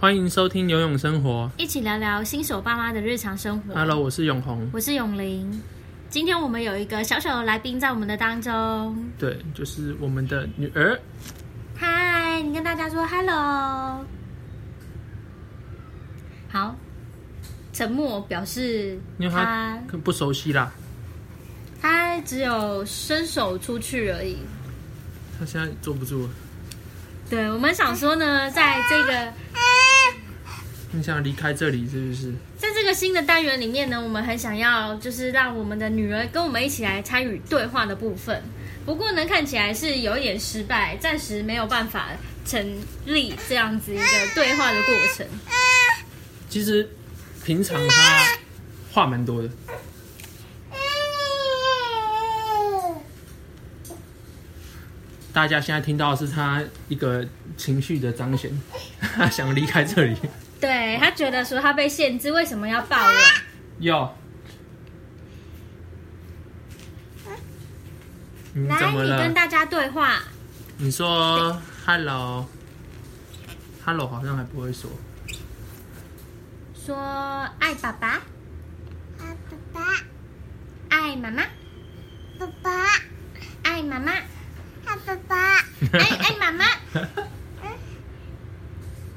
欢迎收听《游泳生活》，一起聊聊新手爸妈的日常生活。Hello，我是永红，我是永玲。今天我们有一个小小的来宾在我们的当中，对，就是我们的女儿。嗨，你跟大家说 Hello。好，沉默表示他不熟悉啦。他只有伸手出去而已。他现在坐不住了。对，我们想说呢，在这个。你想离开这里是不是？在这个新的单元里面呢，我们很想要就是让我们的女儿跟我们一起来参与对话的部分。不过呢，看起来是有一点失败，暂时没有办法成立这样子一个对话的过程。其实平常他话蛮多的。大家现在听到的是他一个情绪的彰显，他想离开这里。对，他觉得说他被限制，为什么要抱我？有。来，你跟大家对话。你说 “hello”，“hello” 好像还不会说。说爱爸爸，爱爸爸，爱妈妈，爸爸，爱妈妈，爱爸爸，爱 爱妈妈。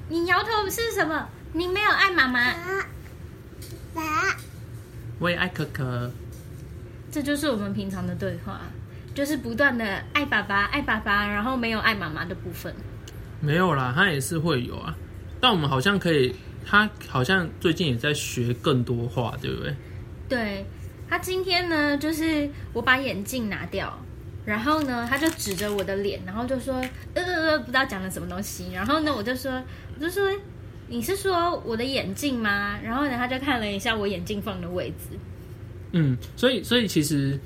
你摇头是什么？你没有爱妈妈。爸，我也爱可可。这就是我们平常的对话，就是不断的爱爸爸、爱爸爸，然后没有爱妈妈的部分。没有啦，他也是会有啊。但我们好像可以，他好像最近也在学更多话，对不对？对，他今天呢，就是我把眼镜拿掉。然后呢，他就指着我的脸，然后就说：“呃呃呃，不知道讲了什么东西。”然后呢，我就说：“我就说，你是说我的眼镜吗？”然后呢，他就看了一下我眼镜放的位置。嗯，所以所以其实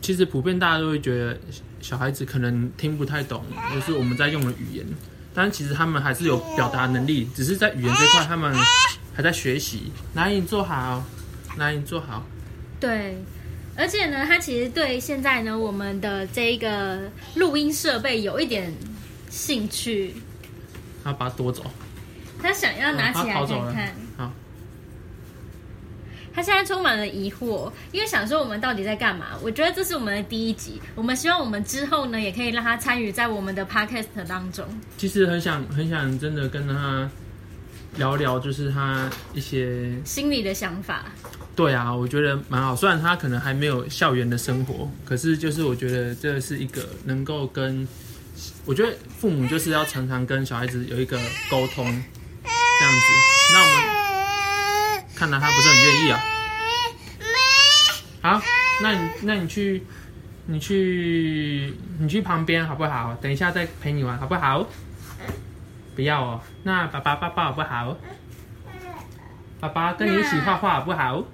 其实普遍大家都会觉得小孩子可能听不太懂，就是我们在用的语言，但其实他们还是有表达能力，只是在语言这块他们还在学习。来，你坐好，来，你坐好。对。而且呢，他其实对现在呢我们的这个录音设备有一点兴趣。他把它夺走。他想要拿起来看看。好。他现在充满了疑惑，因为想说我们到底在干嘛？我觉得这是我们的第一集，我们希望我们之后呢也可以让他参与在我们的 podcast 当中。其实很想很想真的跟他聊聊，就是他一些心里的想法。对啊，我觉得蛮好。虽然他可能还没有校园的生活，可是就是我觉得这是一个能够跟，我觉得父母就是要常常跟小孩子有一个沟通，这样子。那我们看来他不是很愿意啊。好，那你那你去，你去你去旁边好不好？等一下再陪你玩好不好？不要哦。那爸爸抱抱好不好？爸爸跟你一起画画好不好？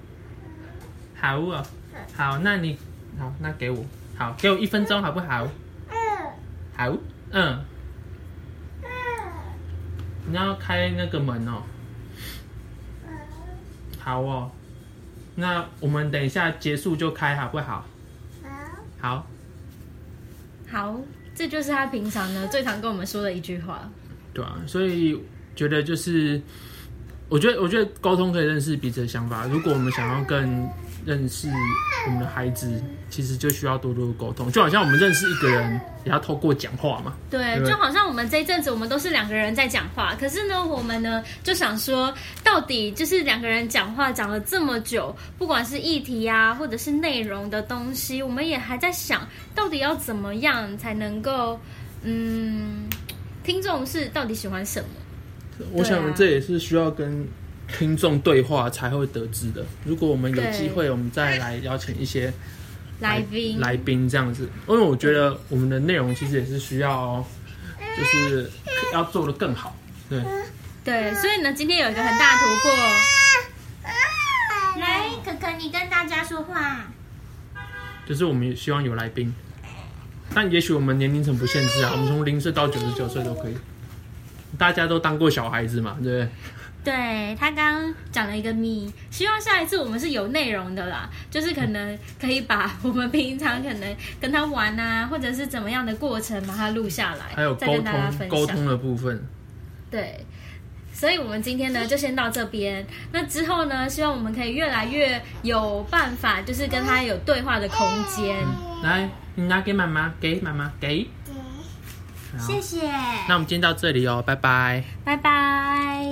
好哦，好，那你好，那给我，好，给我一分钟好不好？好，嗯，你要开那个门哦。好哦，那我们等一下结束就开好不好？好，好，这就是他平常呢最常跟我们说的一句话。对啊，所以觉得就是，我觉得我觉得沟通可以认识彼此的想法。如果我们想要跟认识我们的孩子，其实就需要多多沟通，就好像我们认识一个人，也要透过讲话嘛。对，就好像我们这一阵子，我们都是两个人在讲话，可是呢，我们呢就想说，到底就是两个人讲话讲了这么久，不管是议题啊，或者是内容的东西，我们也还在想，到底要怎么样才能够，嗯，听众是到底喜欢什么？我想这也是需要跟。听众对话才会得知的。如果我们有机会，我们再来邀请一些来宾，来宾这样子。因为我觉得我们的内容其实也是需要，就是要做的更好。对，对，所以呢，今天有一个很大的突破。来，可可，你跟大家说话。就是我们也希望有来宾，但也许我们年龄层不限制啊，我们从零岁到九十九岁都可以。大家都当过小孩子嘛，对不对？对，他刚刚讲了一个咪，希望下一次我们是有内容的啦，就是可能可以把我们平常可能跟他玩啊，或者是怎么样的过程把它录下来，还有沟通沟通的部分。对，所以我们今天呢就先到这边。那之后呢，希望我们可以越来越有办法，就是跟他有对话的空间。嗯、来，你拿给妈妈，给妈妈，给。谢谢。那我们今天到这里哦，拜拜。拜拜。